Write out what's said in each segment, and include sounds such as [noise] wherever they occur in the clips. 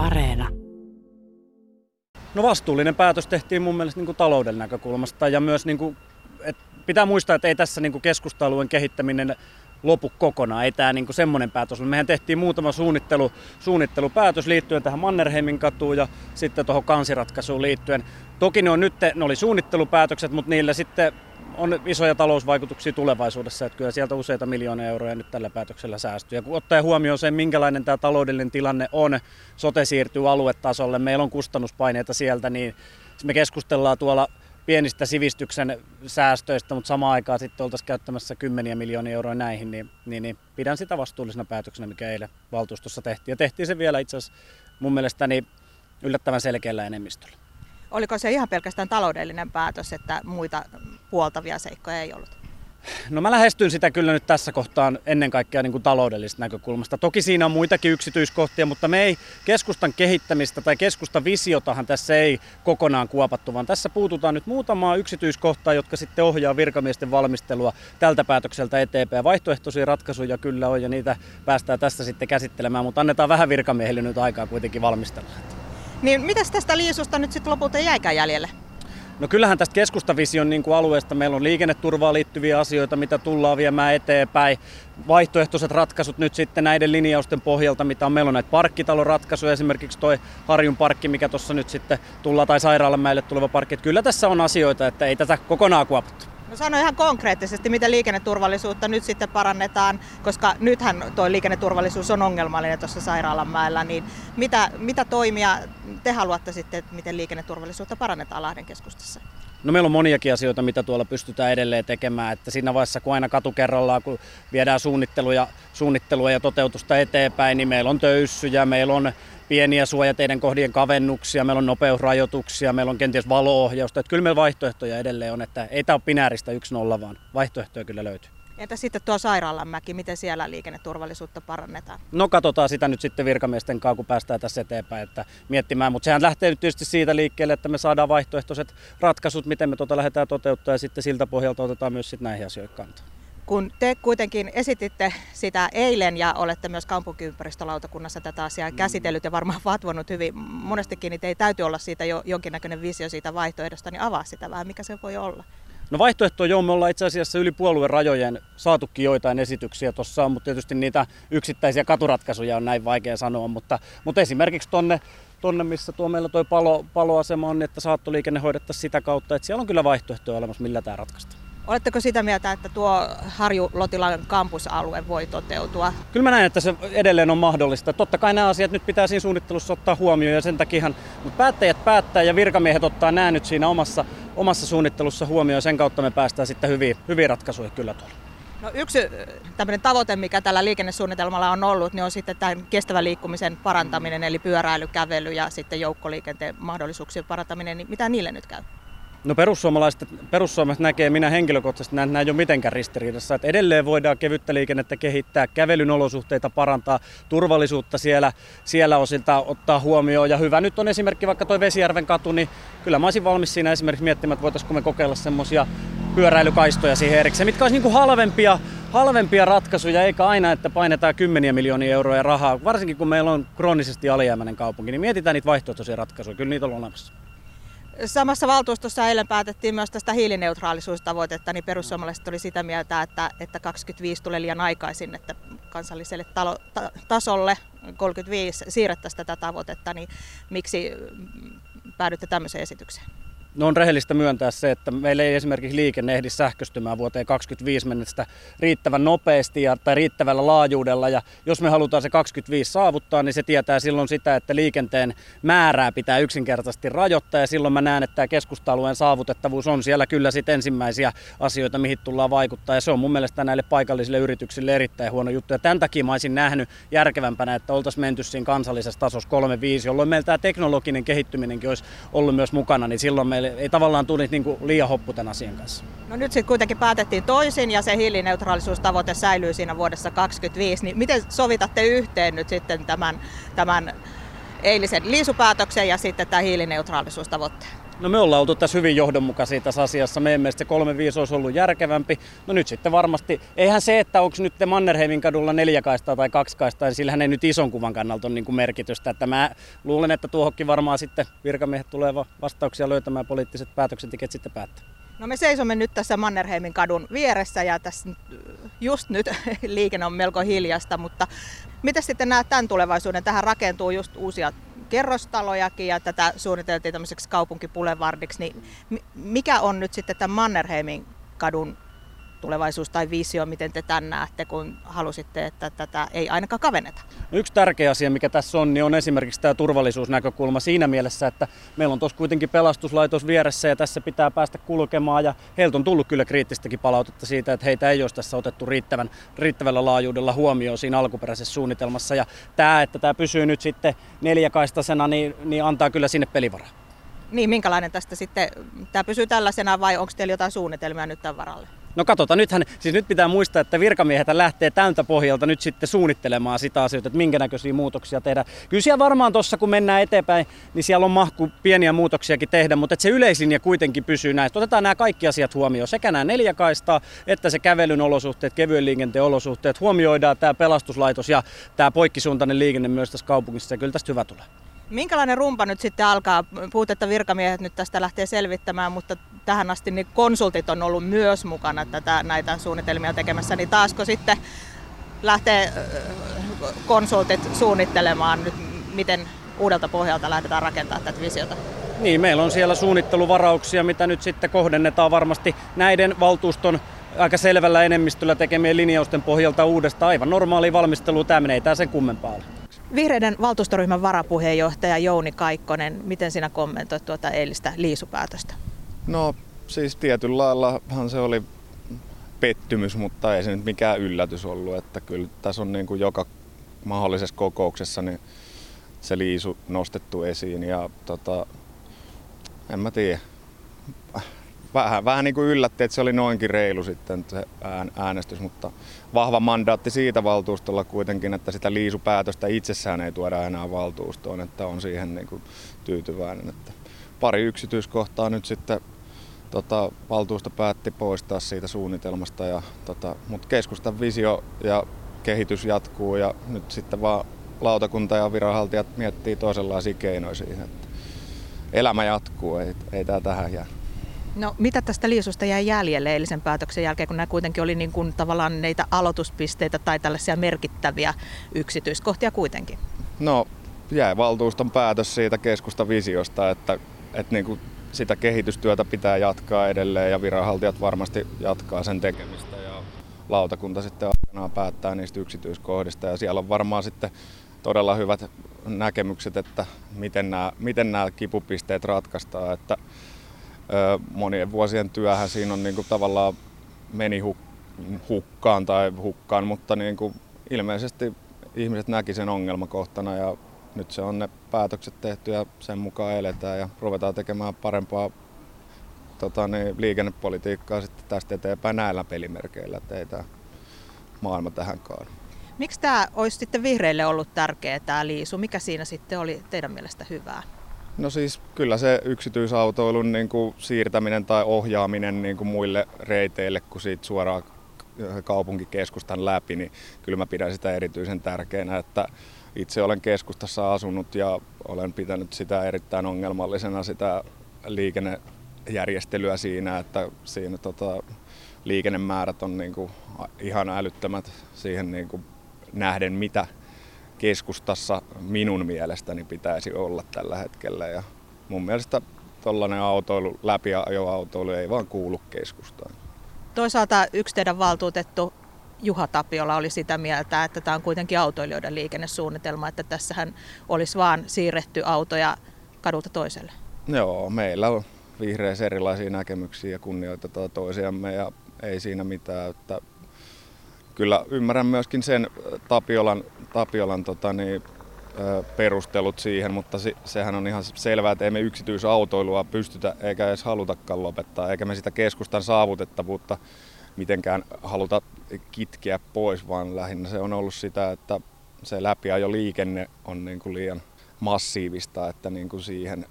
Areena. No vastuullinen päätös tehtiin mun mielestä niin kuin talouden näkökulmasta ja myös niin kuin, että pitää muistaa, että ei tässä niin keskustelujen kehittäminen lopu kokonaan. Ei tämä niin semmoinen päätös. Mehän tehtiin muutama suunnittelu, suunnittelupäätös liittyen tähän Mannerheimin katuun ja sitten tuohon kansiratkaisuun liittyen. Toki ne, on nyt, ne oli suunnittelupäätökset, mutta niillä sitten on isoja talousvaikutuksia tulevaisuudessa, että kyllä sieltä useita miljoonia euroja nyt tällä päätöksellä säästyy. Ja kun ottaa huomioon sen, minkälainen tämä taloudellinen tilanne on, sote siirtyy aluetasolle, meillä on kustannuspaineita sieltä, niin me keskustellaan tuolla pienistä sivistyksen säästöistä, mutta samaan aikaan sitten oltaisiin käyttämässä kymmeniä miljoonia euroja näihin, niin, niin, niin pidän sitä vastuullisena päätöksenä, mikä eilen valtuustossa tehtiin. Ja tehtiin se vielä itse asiassa mun mielestäni yllättävän selkeällä enemmistöllä. Oliko se ihan pelkästään taloudellinen päätös, että muita puoltavia seikkoja ei ollut? No mä lähestyn sitä kyllä nyt tässä kohtaan ennen kaikkea niin kuin taloudellisesta näkökulmasta. Toki siinä on muitakin yksityiskohtia, mutta me ei keskustan kehittämistä tai keskustan visiotahan tässä ei kokonaan kuopattu, vaan tässä puututaan nyt muutamaa yksityiskohtaa, jotka sitten ohjaa virkamiesten valmistelua tältä päätökseltä eteenpäin. Vaihtoehtoisia ratkaisuja kyllä on ja niitä päästään tässä sitten käsittelemään, mutta annetaan vähän virkamiehille nyt aikaa kuitenkin valmistella. Niin mitäs tästä liisusta nyt sitten lopulta jäikään jäljelle? No kyllähän tästä keskustavision niin kuin alueesta meillä on liikenneturvaan liittyviä asioita, mitä tullaan viemään eteenpäin. Vaihtoehtoiset ratkaisut nyt sitten näiden linjausten pohjalta, mitä on. Meillä on näitä parkkitaloratkaisuja, esimerkiksi toi Harjun parkki, mikä tuossa nyt sitten tullaan, tai Sairaalamäelle tuleva parkki. Että kyllä tässä on asioita, että ei tätä kokonaan kuopattu. No sano ihan konkreettisesti, miten liikenneturvallisuutta nyt sitten parannetaan, koska nythän tuo liikenneturvallisuus on ongelmallinen tuossa Sairaalanmäellä, niin mitä, mitä toimia te haluatte sitten, miten liikenneturvallisuutta parannetaan Lahden keskustassa? No meillä on moniakin asioita, mitä tuolla pystytään edelleen tekemään. Että siinä vaiheessa, kun aina katu kerrallaan, kun viedään suunnittelua, suunnittelua ja toteutusta eteenpäin, niin meillä on töyssyjä, meillä on pieniä suojateiden kohdien kavennuksia, meillä on nopeusrajoituksia, meillä on kenties valoohjausta. Että kyllä meillä vaihtoehtoja edelleen on, että ei tämä ole binääristä yksi nolla, vaan vaihtoehtoja kyllä löytyy. Entä sitten tuo Sairaalanmäki, miten siellä liikenneturvallisuutta parannetaan? No katsotaan sitä nyt sitten virkamiesten kanssa, kun päästään tässä eteenpäin että miettimään. Mutta sehän lähtee nyt tietysti siitä liikkeelle, että me saadaan vaihtoehtoiset ratkaisut, miten me tuota lähdetään toteuttaa ja sitten siltä pohjalta otetaan myös sitten näihin asioihin kantaa kun te kuitenkin esititte sitä eilen ja olette myös kaupunkiympäristölautakunnassa tätä asiaa mm. käsitellyt ja varmaan vatvonut hyvin monestikin, niin ei täytyy olla siitä jo jonkinnäköinen visio siitä vaihtoehdosta, niin avaa sitä vähän, mikä se voi olla. No vaihtoehto joo, me ollaan itse asiassa yli puolueen rajojen saatukin joitain esityksiä tuossa mutta tietysti niitä yksittäisiä katuratkaisuja on näin vaikea sanoa, mutta, mutta esimerkiksi tonne, tonne missä tuo meillä tuo palo, paloasema on, että saattoliikenne hoidettaisiin sitä kautta, että siellä on kyllä vaihtoehtoja olemassa, millä tämä ratkaistaan. Oletteko sitä mieltä, että tuo Harju-Lotilan kampusalue voi toteutua? Kyllä mä näen, että se edelleen on mahdollista. Totta kai nämä asiat nyt pitää siinä suunnittelussa ottaa huomioon ja sen takia mutta päättäjät päättää ja virkamiehet ottaa nämä nyt siinä omassa, omassa suunnittelussa huomioon sen kautta me päästään sitten hyviin, hyviin ratkaisuihin kyllä tuolla. No yksi tämmöinen tavoite, mikä tällä liikennesuunnitelmalla on ollut, niin on sitten tämän kestävän liikkumisen parantaminen, eli pyöräily, kävely ja sitten joukkoliikenteen mahdollisuuksien parantaminen. Niin mitä niille nyt käy? No perussuomalaiset, perussuomalaiset näkee, minä henkilökohtaisesti näen, näin jo mitenkään ristiriidassa, että edelleen voidaan kevyttä liikennettä kehittää, kävelyn olosuhteita parantaa, turvallisuutta siellä, siellä osilta ottaa huomioon. Ja hyvä nyt on esimerkki vaikka tuo Vesijärven katu, niin kyllä mä olisin valmis siinä esimerkiksi miettimään, että voitaisiinko me kokeilla semmoisia pyöräilykaistoja siihen erikseen, mitkä olisi niin halvempia, halvempia ratkaisuja, eikä aina, että painetaan kymmeniä miljoonia euroja rahaa. Varsinkin kun meillä on kroonisesti alijäämäinen kaupunki, niin mietitään niitä vaihtoehtoisia ratkaisuja, kyllä niitä on olemassa. Samassa valtuustossa eilen päätettiin myös tästä hiilineutraalisuustavoitetta, niin perussuomalaiset oli sitä mieltä, että, että 25 tulee liian aikaisin, että kansalliselle talo, ta, tasolle 35 siirrettäisiin tätä tavoitetta, niin miksi päädytte tämmöiseen esitykseen? No on rehellistä myöntää se, että meillä ei esimerkiksi liikenne ehdi sähköstymään vuoteen 2025 mennessä riittävän nopeasti ja, tai riittävällä laajuudella. Ja jos me halutaan se 25 saavuttaa, niin se tietää silloin sitä, että liikenteen määrää pitää yksinkertaisesti rajoittaa. Ja silloin mä näen, että tämä keskusta-alueen saavutettavuus on siellä kyllä sit ensimmäisiä asioita, mihin tullaan vaikuttaa. Ja se on mun mielestä näille paikallisille yrityksille erittäin huono juttu. Ja tämän takia mä olisin nähnyt järkevämpänä, että oltaisiin menty siinä kansallisessa tasossa 3-5, jolloin meillä tämä teknologinen kehittyminenkin olisi ollut myös mukana, niin silloin me ei tavallaan tuli niin liian hoppu tämän asian kanssa. No nyt sitten kuitenkin päätettiin toisin ja se hiilineutraalisuustavoite säilyy siinä vuodessa 2025. Niin miten sovitatte yhteen nyt sitten tämän, tämän eilisen liisupäätöksen ja sitten tämä hiilineutraalisuustavoitteen? No me ollaan oltu tässä hyvin johdonmukaisia tässä asiassa. Meidän mielestä se 35 olisi ollut järkevämpi. No nyt sitten varmasti, eihän se, että onko nyt Mannerheimin kadulla neljäkaista tai kaksikaista, niin sillähän ei nyt ison kuvan kannalta ole niin kuin merkitystä. Että mä luulen, että tuohonkin varmaan sitten virkamiehet tulee vastauksia löytämään poliittiset päätöksentekijät sitten päättää. No me seisomme nyt tässä Mannerheimin kadun vieressä ja tässä just nyt [laughs] liikenne on melko hiljasta, mutta miten sitten näet tämän tulevaisuuden? Tähän rakentuu just uusia kerrostalojakin ja tätä suunniteltiin tämmöiseksi kaupunkipulevardiksi, niin mikä on nyt sitten tämän Mannerheimin kadun tulevaisuus tai visio, miten te tämän näette, kun halusitte, että tätä ei ainakaan kavenneta? No yksi tärkeä asia, mikä tässä on, niin on esimerkiksi tämä turvallisuusnäkökulma siinä mielessä, että meillä on tuossa kuitenkin pelastuslaitos vieressä ja tässä pitää päästä kulkemaan ja heiltä on tullut kyllä kriittistäkin palautetta siitä, että heitä ei olisi tässä otettu riittävän, riittävällä laajuudella huomioon siinä alkuperäisessä suunnitelmassa ja tämä, että tämä pysyy nyt sitten neljäkaistasena, niin, niin antaa kyllä sinne pelivaraa. Niin, minkälainen tästä sitten, tämä pysyy tällaisena vai onko teillä jotain suunnitelmia nyt tämän varalle? No katsotaan, nythän, siis nyt pitää muistaa, että virkamiehet lähtee tältä pohjalta nyt sitten suunnittelemaan sitä asioita, että minkä näköisiä muutoksia tehdään. Kyllä siellä varmaan tuossa, kun mennään eteenpäin, niin siellä on mahku pieniä muutoksiakin tehdä, mutta että se yleislinja kuitenkin pysyy näistä. Otetaan nämä kaikki asiat huomioon, sekä nämä neljäkaistaa, että se kävelyn olosuhteet, kevyen liikenteen olosuhteet. Huomioidaan tämä pelastuslaitos ja tämä poikkisuuntainen liikenne myös tässä kaupungissa, ja kyllä tästä hyvä tulee. Minkälainen rumpa nyt sitten alkaa? Puhut, että virkamiehet nyt tästä lähtee selvittämään, mutta tähän asti niin konsultit on ollut myös mukana tätä, näitä suunnitelmia tekemässä, niin taasko sitten lähtee konsultit suunnittelemaan nyt, miten uudelta pohjalta lähdetään rakentamaan tätä visiota? Niin, meillä on siellä suunnitteluvarauksia, mitä nyt sitten kohdennetaan varmasti näiden valtuuston aika selvällä enemmistöllä tekemien linjausten pohjalta uudestaan. Aivan normaali valmistelu, tämä menee ei sen kummempaa Vihreiden valtuustoryhmän varapuheenjohtaja Jouni Kaikkonen, miten sinä kommentoit tuota eilistä liisupäätöstä? No siis tietyllä laillahan se oli pettymys, mutta ei se nyt mikään yllätys ollut. Että kyllä tässä on niin kuin joka mahdollisessa kokouksessa niin se liisu nostettu esiin ja tota, en mä tiedä. Vähän, vähän niin kuin yllätti, että se oli noinkin reilu sitten se äänestys, mutta vahva mandaatti siitä valtuustolla kuitenkin, että sitä liisupäätöstä itsessään ei tuoda enää valtuustoon, että on siihen niin kuin tyytyväinen. Että pari yksityiskohtaa nyt sitten tota, valtuusto päätti poistaa siitä suunnitelmasta, ja, tota, mutta keskustan visio ja kehitys jatkuu ja nyt sitten vaan lautakunta ja viranhaltijat miettii toisenlaisia keinoja siihen. Että elämä jatkuu, ei, ei tämä tähän jää. No mitä tästä liisusta jäi jäljelle eilisen päätöksen jälkeen, kun nämä kuitenkin oli niin kuin tavallaan neitä aloituspisteitä tai tällaisia merkittäviä yksityiskohtia kuitenkin? No jäi valtuuston päätös siitä keskusta visiosta, että, että niin kuin sitä kehitystyötä pitää jatkaa edelleen ja viranhaltijat varmasti jatkaa sen tekemistä ja lautakunta sitten aikanaan päättää niistä yksityiskohdista ja siellä on varmaan sitten todella hyvät näkemykset, että miten nämä, miten nämä kipupisteet ratkaistaan. Että, monien vuosien työhän siinä on niin kuin tavallaan meni hukkaan tai hukkaan, mutta niin kuin ilmeisesti ihmiset näki sen ongelmakohtana ja nyt se on ne päätökset tehty ja sen mukaan eletään ja ruvetaan tekemään parempaa tota, niin, liikennepolitiikkaa sitten tästä eteenpäin näillä pelimerkeillä, että ei tämä maailma tähän kaadu. Miksi tämä olisi sitten vihreille ollut tärkeä tämä liisu? Mikä siinä sitten oli teidän mielestä hyvää? No siis kyllä se yksityisautoilun niin kuin siirtäminen tai ohjaaminen niin kuin muille reiteille kuin siitä suoraan kaupunkikeskustan läpi, niin kyllä mä pidän sitä erityisen tärkeänä, että itse olen keskustassa asunut ja olen pitänyt sitä erittäin ongelmallisena sitä liikennejärjestelyä siinä, että siinä tota, liikennemäärät on niin kuin ihan älyttömät siihen niin kuin nähden, mitä keskustassa minun mielestäni pitäisi olla tällä hetkellä. Ja mun mielestä tuollainen autoilu, läpiajoautoilu ei vaan kuulu keskustaan. Toisaalta yksi teidän valtuutettu Juha Tapiola oli sitä mieltä, että tämä on kuitenkin autoilijoiden liikennesuunnitelma, että tässähän olisi vaan siirretty autoja kadulta toiselle. Joo, meillä on vihreissä erilaisia näkemyksiä ja kunnioitetaan toisiamme ja ei siinä mitään. Että kyllä ymmärrän myöskin sen Tapiolan, Tapiolan tota niin, perustelut siihen, mutta se, sehän on ihan selvää, että emme yksityisautoilua pystytä eikä edes halutakaan lopettaa, eikä me sitä keskustan saavutettavuutta mitenkään haluta kitkeä pois, vaan lähinnä se on ollut sitä, että se läpiajo liikenne on niin kuin liian massiivista, että niin kuin siihen,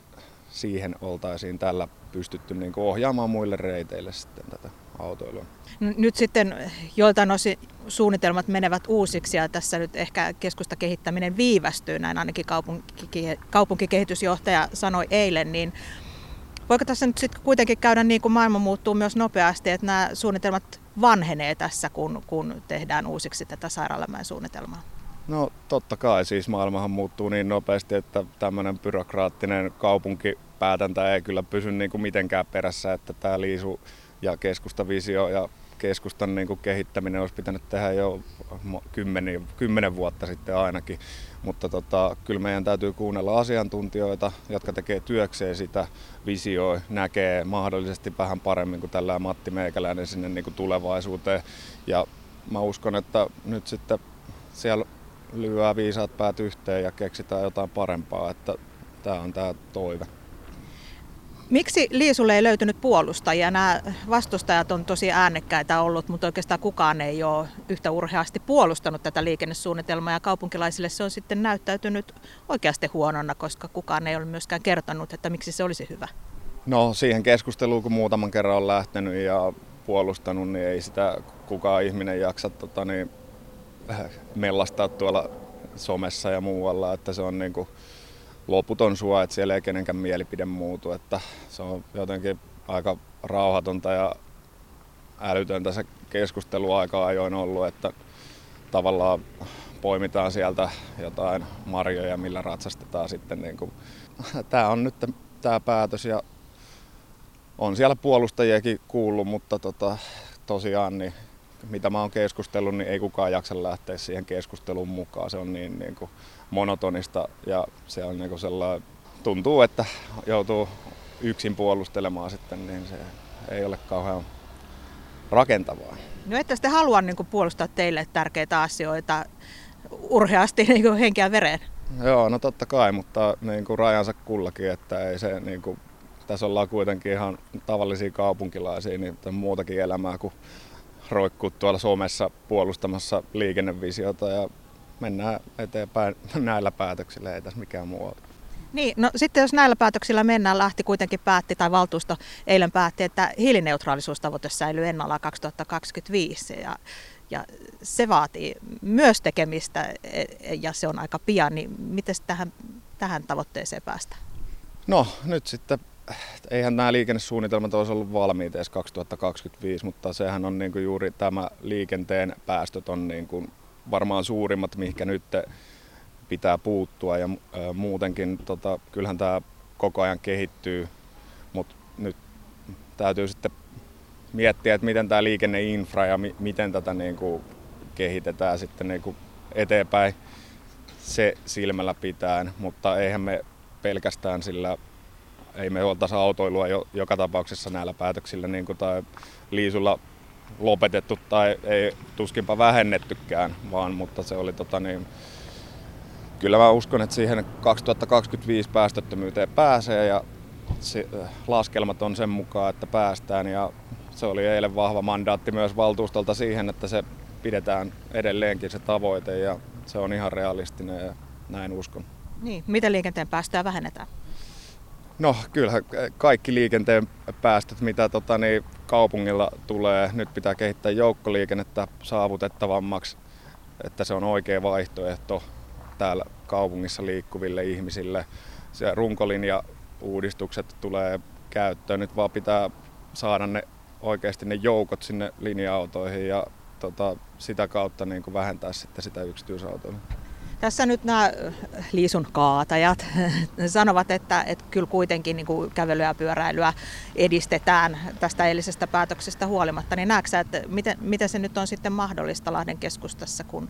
siihen oltaisiin tällä pystytty niin kuin ohjaamaan muille reiteille sitten tätä autoilua. Nyt sitten joiltain osin suunnitelmat menevät uusiksi ja tässä nyt ehkä keskustakehittäminen viivästyy, näin ainakin kaupunki, kaupunkikehitysjohtaja sanoi eilen, niin voiko tässä nyt sitten kuitenkin käydä niin kuin maailma muuttuu myös nopeasti, että nämä suunnitelmat vanhenee tässä, kun, kun tehdään uusiksi tätä sairaalamäen suunnitelmaa? No totta kai, siis maailmahan muuttuu niin nopeasti, että tämmöinen byrokraattinen kaupunkipäätäntä ei kyllä pysy niin kuin mitenkään perässä, että tämä liisu ja keskustavisio ja keskustan niin kuin kehittäminen olisi pitänyt tehdä jo kymmenen, kymmenen vuotta sitten ainakin. Mutta tota, kyllä meidän täytyy kuunnella asiantuntijoita, jotka tekee työkseen sitä, visioi, näkee mahdollisesti vähän paremmin kuin tällä Matti Meikäläinen sinne niin kuin tulevaisuuteen. Ja mä uskon, että nyt sitten siellä lyödään viisaat päät yhteen ja keksitään jotain parempaa, että tämä on tämä toive. Miksi Liisulle ei löytynyt puolustajia? Nämä vastustajat on tosi äänekkäitä ollut, mutta oikeastaan kukaan ei ole yhtä urheasti puolustanut tätä liikennesuunnitelmaa ja kaupunkilaisille se on sitten näyttäytynyt oikeasti huonona, koska kukaan ei ole myöskään kertonut, että miksi se olisi hyvä. No siihen keskusteluun, kun muutaman kerran on lähtenyt ja puolustanut, niin ei sitä kukaan ihminen jaksa tota, niin, mellastaa tuolla somessa ja muualla, että se on niin kuin, loputon sua, että siellä ei kenenkään mielipide muutu, että se on jotenkin aika rauhatonta ja älytöntä se keskustelu aika ajoin ollut, että tavallaan poimitaan sieltä jotain marjoja, millä ratsastetaan sitten. Niin kuin. Tämä on nyt tämä päätös ja on siellä puolustajiakin kuullut, mutta tota, tosiaan niin mitä mä oon keskustellut, niin ei kukaan jaksa lähteä siihen keskusteluun mukaan. Se on niin, niin kuin monotonista ja se on niin kuin sellainen, tuntuu, että joutuu yksin puolustelemaan sitten, niin se ei ole kauhean rakentavaa. No ette sitten halua niin kuin puolustaa teille tärkeitä asioita urheasti niin kuin henkeä vereen? Joo, no totta kai, mutta niin kuin rajansa kullakin, että ei se niin kuin, tässä ollaan kuitenkin ihan tavallisia kaupunkilaisia, niin muutakin elämää kuin roikkuu tuolla somessa puolustamassa liikennevisiota ja mennään eteenpäin [laughs] näillä päätöksillä, ei tässä mikään muu ole. Niin, no sitten jos näillä päätöksillä mennään, Lahti kuitenkin päätti, tai valtuusto eilen päätti, että hiilineutraalisuustavoite säilyy ennallaan 2025 ja, ja se vaatii myös tekemistä e, ja se on aika pian, niin miten tähän, tähän tavoitteeseen päästään? No nyt sitten eihän nämä liikennesuunnitelmat olisi ollut valmiita edes 2025, mutta sehän on niin kuin juuri tämä liikenteen päästöt on niin kuin varmaan suurimmat, mihinkä nyt pitää puuttua. Ja muutenkin tota, kyllähän tämä koko ajan kehittyy, mutta nyt täytyy sitten miettiä, että miten tämä liikenneinfra ja mi- miten tätä niin kuin kehitetään sitten niin kuin eteenpäin se silmällä pitäen, mutta eihän me pelkästään sillä ei me oltaisi autoilua jo, joka tapauksessa näillä päätöksillä niin kuin, tai liisulla lopetettu tai ei tuskinpa vähennettykään, vaan mutta se oli tota niin, kyllä mä uskon, että siihen 2025 päästöttömyyteen pääsee ja se, laskelmat on sen mukaan, että päästään ja se oli eilen vahva mandaatti myös valtuustolta siihen, että se pidetään edelleenkin se tavoite ja se on ihan realistinen ja näin uskon. Niin, miten liikenteen päästöjä vähennetään? No kyllähän kaikki liikenteen päästöt, mitä tota, niin, kaupungilla tulee, nyt pitää kehittää joukkoliikennettä saavutettavammaksi, että se on oikea vaihtoehto täällä kaupungissa liikkuville ihmisille. Se runkolinja uudistukset tulee käyttöön, nyt vaan pitää saada ne oikeasti ne joukot sinne linja-autoihin ja tota, sitä kautta niin kuin vähentää sitten sitä yksityisautoilua. Tässä nyt nämä äh, liisun kaatajat [laughs] sanovat, että, että kyllä kuitenkin niin kuin kävelyä ja pyöräilyä edistetään tästä eilisestä päätöksestä huolimatta. Niin näetkö että miten, miten se nyt on sitten mahdollista Lahden keskustassa, kun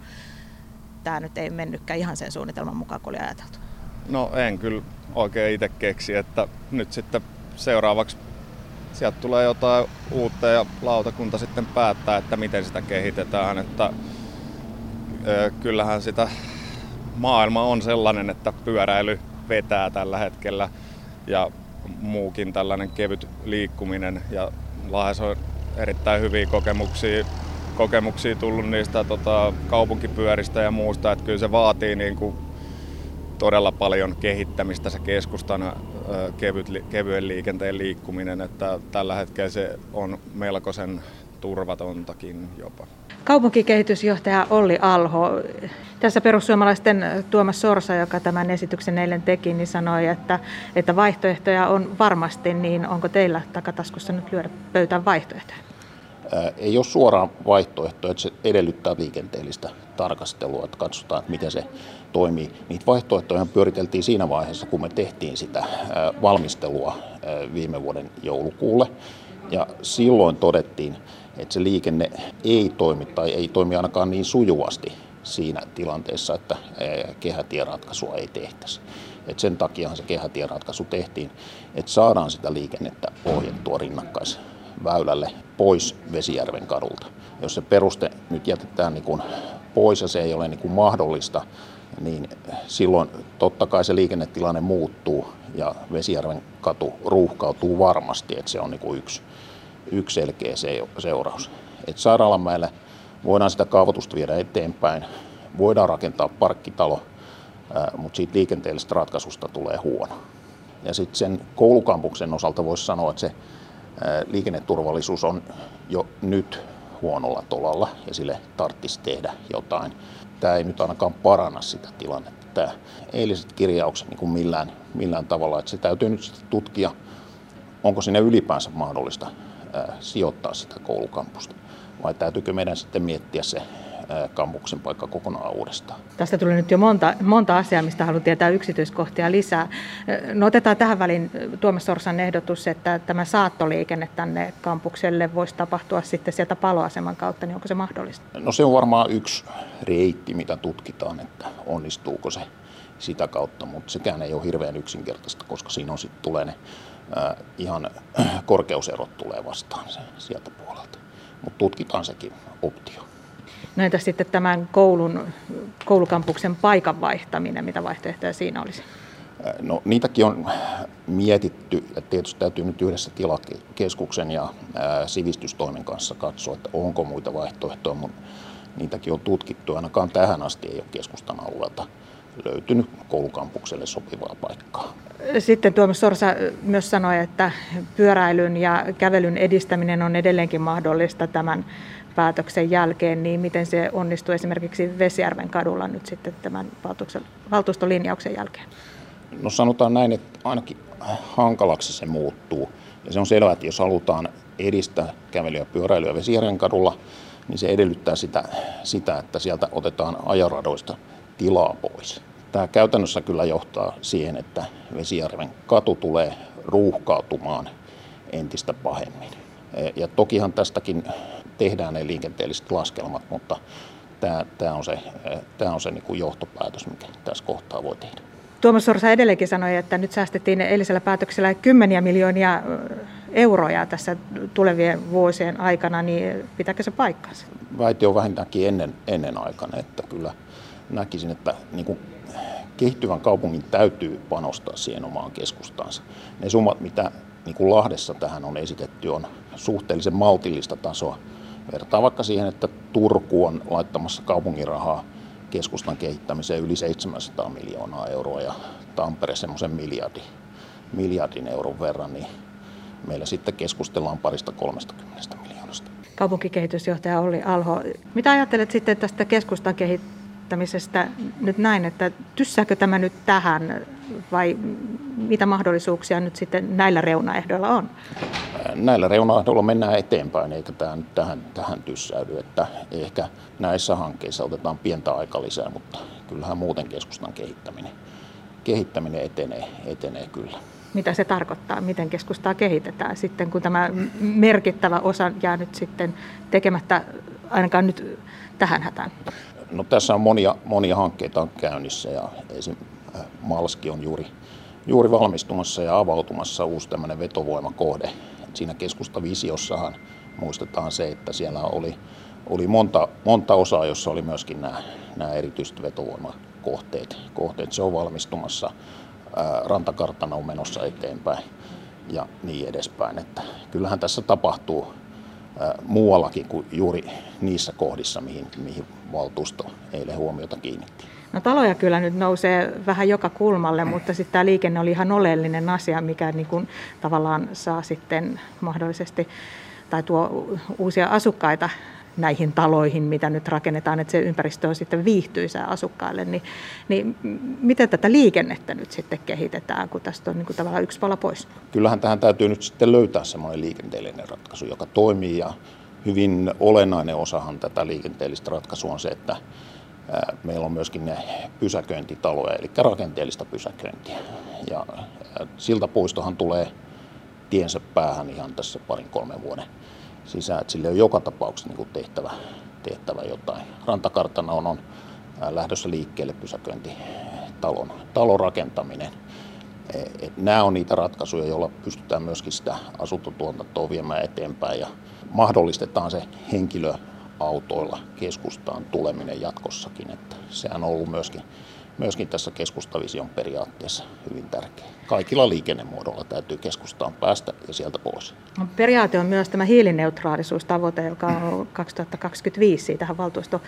tämä nyt ei mennytkään ihan sen suunnitelman mukaan kuin oli ajateltu? No en kyllä oikein itse keksi, että nyt sitten seuraavaksi sieltä tulee jotain uutta ja lautakunta sitten päättää, että miten sitä kehitetään. Että, kyllähän sitä maailma on sellainen, että pyöräily vetää tällä hetkellä ja muukin tällainen kevyt liikkuminen. Ja Lahes on erittäin hyviä kokemuksia, kokemuksia tullut niistä tota, kaupunkipyöristä ja muusta, että kyllä se vaatii niin kuin todella paljon kehittämistä se keskustan kevyt, kevyen liikenteen liikkuminen, että tällä hetkellä se on melkoisen turvatontakin jopa. Kaupunkikehitysjohtaja Olli Alho, tässä perussuomalaisten Tuomas Sorsa, joka tämän esityksen eilen teki, niin sanoi, että, että vaihtoehtoja on varmasti, niin onko teillä takataskussa nyt lyödä pöytään vaihtoehtoja? Ei ole suoraan vaihtoehtoja, että se edellyttää liikenteellistä tarkastelua, että katsotaan, että miten se toimii. Niitä vaihtoehtoja pyöriteltiin siinä vaiheessa, kun me tehtiin sitä valmistelua viime vuoden joulukuulle. Ja silloin todettiin, että se liikenne ei toimi tai ei toimi ainakaan niin sujuvasti siinä tilanteessa, että kehätieratkaisua ei tehtäisi. Et sen takiahan se kehätieratkaisu tehtiin, että saadaan sitä liikennettä ohjattua rinnakkaisväylälle pois Vesijärven kadulta. Jos se peruste nyt jätetään niin kuin pois ja se ei ole niin kuin mahdollista, niin silloin totta kai se liikennetilanne muuttuu ja Vesijärven katu ruuhkautuu varmasti, että se on niin kuin yksi, yksi selkeä seuraus. Et Sairaalamäellä voidaan sitä kaavoitusta viedä eteenpäin, voidaan rakentaa parkkitalo, mutta siitä liikenteellisestä ratkaisusta tulee huono. Ja sitten sen koulukampuksen osalta voisi sanoa, että se liikenneturvallisuus on jo nyt huonolla tolalla ja sille tarvitsisi tehdä jotain. Tämä ei nyt ainakaan paranna sitä tilannetta. Tämä eiliset kirjaukset niin kuin millään, millään tavalla, että se täytyy nyt tutkia, onko sinne ylipäänsä mahdollista sijoittaa sitä koulukampusta vai täytyykö meidän sitten miettiä se kampuksen paikka kokonaan uudestaan. Tästä tuli nyt jo monta, monta asiaa, mistä haluan tietää yksityiskohtia lisää. No otetaan tähän väliin Tuomas Sorsan ehdotus, että tämä saattoliikenne tänne kampukselle voisi tapahtua sitten sieltä paloaseman kautta, niin onko se mahdollista? No se on varmaan yksi reitti, mitä tutkitaan, että onnistuuko se sitä kautta, mutta sekään ei ole hirveän yksinkertaista, koska siinä on sitten tulee ne äh, ihan [clears throat] korkeuserot tulee vastaan se, sieltä puolelta. Mutta tutkitaan sekin optio. No entäs sitten tämän koulun, koulukampuksen paikan vaihtaminen, mitä vaihtoehtoja siinä olisi? No niitäkin on mietitty ja tietysti täytyy nyt yhdessä tilakeskuksen ja ää, sivistystoimen kanssa katsoa, että onko muita vaihtoehtoja, mutta niitäkin on tutkittu. Ainakaan tähän asti ei ole keskustan alueelta löytynyt koulukampukselle sopivaa paikkaa. Sitten Tuomas Sorsa myös sanoi, että pyöräilyn ja kävelyn edistäminen on edelleenkin mahdollista tämän päätöksen jälkeen, niin miten se onnistuu esimerkiksi Vesijärven kadulla nyt sitten tämän valtuustolinjauksen jälkeen? No sanotaan näin, että ainakin hankalaksi se muuttuu. Ja se on selvää, että jos halutaan edistää kävelyä ja pyöräilyä Vesijärven kadulla, niin se edellyttää sitä, sitä, että sieltä otetaan ajaradoista tilaa pois. Tämä käytännössä kyllä johtaa siihen, että Vesijärven katu tulee ruuhkautumaan entistä pahemmin. Ja tokihan tästäkin tehdään ne liikenteelliset laskelmat, mutta tämä, tämä on se, tämä on se niin kuin johtopäätös, mikä tässä kohtaa voi tehdä. Tuomas Sorsa edelleenkin sanoi, että nyt säästettiin eilisellä päätöksellä kymmeniä miljoonia euroja tässä tulevien vuosien aikana, niin pitääkö se paikkansa? Väite on vähintäänkin ennen, ennen aikana, että kyllä näkisin, että niin kuin kehittyvän kaupungin täytyy panostaa siihen omaan keskustaansa. Ne summat, mitä niin kuin Lahdessa tähän on esitetty, on suhteellisen maltillista tasoa. Vertaa vaikka siihen, että Turku on laittamassa kaupungin rahaa keskustan kehittämiseen yli 700 miljoonaa euroa ja Tampere semmoisen miljardi, miljardin euron verran, niin meillä sitten keskustellaan parista 30 miljoonasta. Kaupunkikehitysjohtaja Olli Alho, mitä ajattelet sitten tästä keskustan kehittämisestä? Kehittämisestä nyt näin, että tyssääkö tämä nyt tähän vai mitä mahdollisuuksia nyt sitten näillä reunaehdoilla on? Näillä reunaehdoilla mennään eteenpäin, eikä tämä nyt tähän, tähän tyssäydy. Että ehkä näissä hankkeissa otetaan pientä aikaa lisää, mutta kyllähän muuten keskustan kehittäminen, kehittäminen etenee, etenee kyllä. Mitä se tarkoittaa, miten keskustaa kehitetään sitten, kun tämä merkittävä osa jää nyt sitten tekemättä ainakaan nyt tähän hätään? No, tässä on monia, monia hankkeita on käynnissä ja esim. Äh, Malski on juuri, juuri valmistumassa ja avautumassa uusi tämmöinen vetovoimakohde. Et siinä keskustavisiossahan muistetaan se, että siellä oli, oli monta, monta osaa, jossa oli myöskin nämä, nämä erityiset vetovoimakohteet. Kohteet, se on valmistumassa, äh, rantakartana on menossa eteenpäin ja niin edespäin. Että kyllähän tässä tapahtuu muuallakin kuin juuri niissä kohdissa, mihin, mihin valtuusto eilen huomiota kiinnitti. No taloja kyllä nyt nousee vähän joka kulmalle, [clears throat] mutta sitten tämä liikenne oli ihan oleellinen asia, mikä niin kuin tavallaan saa sitten mahdollisesti tai tuo uusia asukkaita näihin taloihin, mitä nyt rakennetaan, että se ympäristö on sitten viihtyisää asukkaille, niin, niin miten tätä liikennettä nyt sitten kehitetään, kun tästä on niin kuin tavallaan yksi pala pois? Kyllähän tähän täytyy nyt sitten löytää semmoinen liikenteellinen ratkaisu, joka toimii ja hyvin olennainen osahan tätä liikenteellistä ratkaisua on se, että meillä on myöskin ne pysäköintitaloja, eli rakenteellista pysäköintiä. Ja siltapuistohan tulee tiensä päähän ihan tässä parin kolmen vuoden sisään, että sille on joka tapauksessa niin tehtävä, tehtävä jotain. Rantakartana on, on lähdössä liikkeelle pysäköintitalon talon rakentaminen. E, et nämä on niitä ratkaisuja, joilla pystytään myöskin sitä asuntotuotantoa viemään eteenpäin ja mahdollistetaan se henkilöautoilla keskustaan tuleminen jatkossakin. Että sehän on ollut myöskin myöskin tässä keskustavision periaatteessa hyvin tärkeä. Kaikilla liikennemuodoilla täytyy keskustaan päästä ja sieltä pois. No, periaate on myös tämä hiilineutraalisuustavoite, joka on 2025. Siitähän valtuusto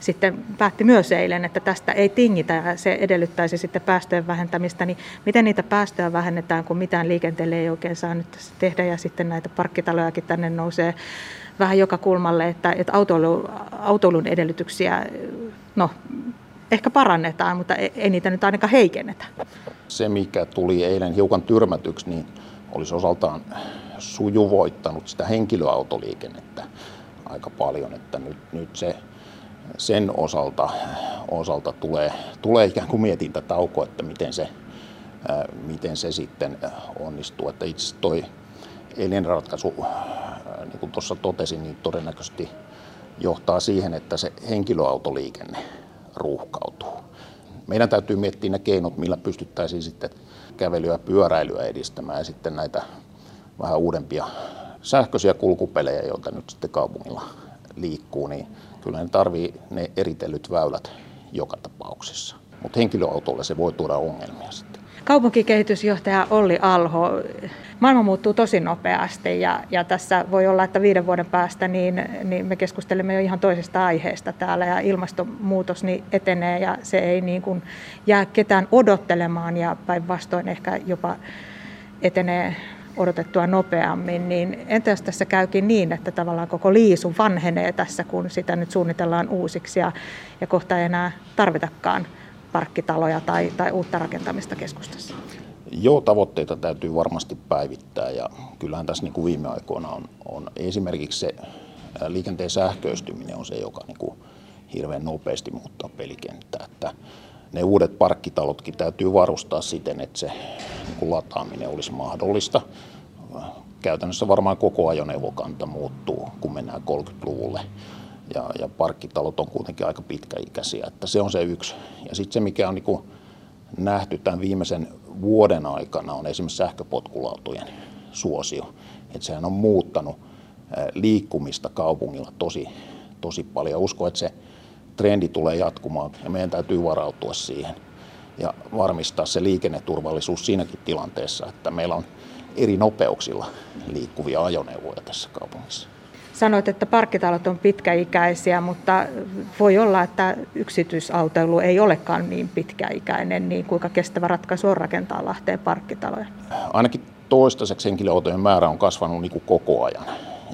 sitten päätti myös eilen, että tästä ei tingitä ja se edellyttäisi sitten päästöjen vähentämistä. Niin miten niitä päästöjä vähennetään, kun mitään liikenteelle ei oikein saa nyt tehdä ja sitten näitä parkkitalojakin tänne nousee vähän joka kulmalle, että, että autoilu, autoilun edellytyksiä no, ehkä parannetaan, mutta ei niitä nyt ainakaan heikennetä. Se, mikä tuli eilen hiukan tyrmätyksi, niin olisi osaltaan sujuvoittanut sitä henkilöautoliikennettä aika paljon, että nyt, nyt se, sen osalta, osalta tulee, tulee ikään kuin mietintätauko, että miten se, miten se sitten onnistuu. Että itse asiassa toi eilinen ratkaisu, niin kuin tuossa totesin, niin todennäköisesti johtaa siihen, että se henkilöautoliikenne ruuhkautuu. Meidän täytyy miettiä ne keinot, millä pystyttäisiin sitten kävelyä ja pyöräilyä edistämään ja sitten näitä vähän uudempia sähköisiä kulkupelejä, joita nyt sitten kaupungilla liikkuu, niin kyllä ne tarvii ne eritellyt väylät joka tapauksessa. Mutta henkilöautolle se voi tuoda ongelmia sitten. Kaupunkikehitysjohtaja Olli Alho, maailma muuttuu tosi nopeasti ja, ja tässä voi olla, että viiden vuoden päästä niin, niin me keskustelemme jo ihan toisesta aiheesta täällä ja ilmastonmuutos niin etenee ja se ei niin kuin jää ketään odottelemaan ja päinvastoin ehkä jopa etenee odotettua nopeammin, niin entä jos tässä käykin niin, että tavallaan koko liisu vanhenee tässä, kun sitä nyt suunnitellaan uusiksi ja, ja kohta ei enää tarvitakaan parkkitaloja tai, tai uutta rakentamista keskustassa? Joo, tavoitteita täytyy varmasti päivittää ja kyllähän tässä niin kuin viime aikoina on, on esimerkiksi se liikenteen sähköistyminen on se, joka niin kuin hirveän nopeasti muuttaa pelikenttää. Että ne uudet parkkitalotkin täytyy varustaa siten, että se niin kuin lataaminen olisi mahdollista. Käytännössä varmaan koko ajoneuvokanta muuttuu, kun mennään 30-luvulle ja, ja parkkitalot on kuitenkin aika pitkäikäisiä, että se on se yksi. Ja sitten se, mikä on niin nähty tämän viimeisen vuoden aikana, on esimerkiksi sähköpotkulautojen suosio. Että sehän on muuttanut liikkumista kaupungilla tosi, tosi paljon. Uskon, että se trendi tulee jatkumaan ja meidän täytyy varautua siihen ja varmistaa se liikenneturvallisuus siinäkin tilanteessa, että meillä on eri nopeuksilla liikkuvia ajoneuvoja tässä kaupungissa. Sanoit, että parkkitalot on pitkäikäisiä, mutta voi olla, että yksityisautoilu ei olekaan niin pitkäikäinen, niin kuinka kestävä ratkaisu on rakentaa Lahteen parkkitaloja? Ainakin toistaiseksi henkilöautojen määrä on kasvanut niin kuin koko ajan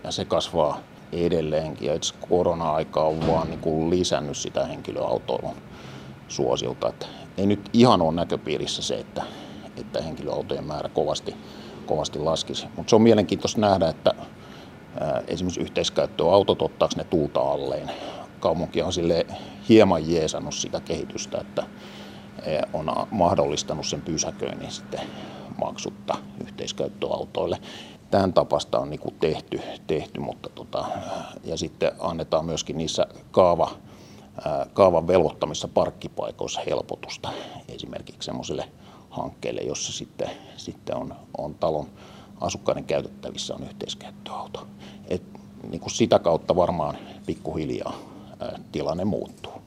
ja se kasvaa edelleenkin. Ja itse korona-aika on vaan niin kuin lisännyt sitä henkilöautoilun suosiota. Että ei nyt ihan ole näköpiirissä se, että, että henkilöautojen määrä kovasti, kovasti laskisi. Mutta se on mielenkiintoista nähdä, että esimerkiksi yhteiskäyttöautot, ottaako ne tuulta alleen. Kaupunki on sille hieman jeesannut sitä kehitystä, että on mahdollistanut sen pysäköinnin sitten maksutta yhteiskäyttöautoille. Tämän tapasta on niin tehty, tehty, mutta tota, ja sitten annetaan myöskin niissä kaava, kaavan velvoittamissa parkkipaikoissa helpotusta esimerkiksi sellaisille hankkeille, jossa sitten, sitten on, on talon asukkaiden käytettävissä on yhteiskäyttöauto. Et, niin kuin sitä kautta varmaan pikkuhiljaa tilanne muuttuu.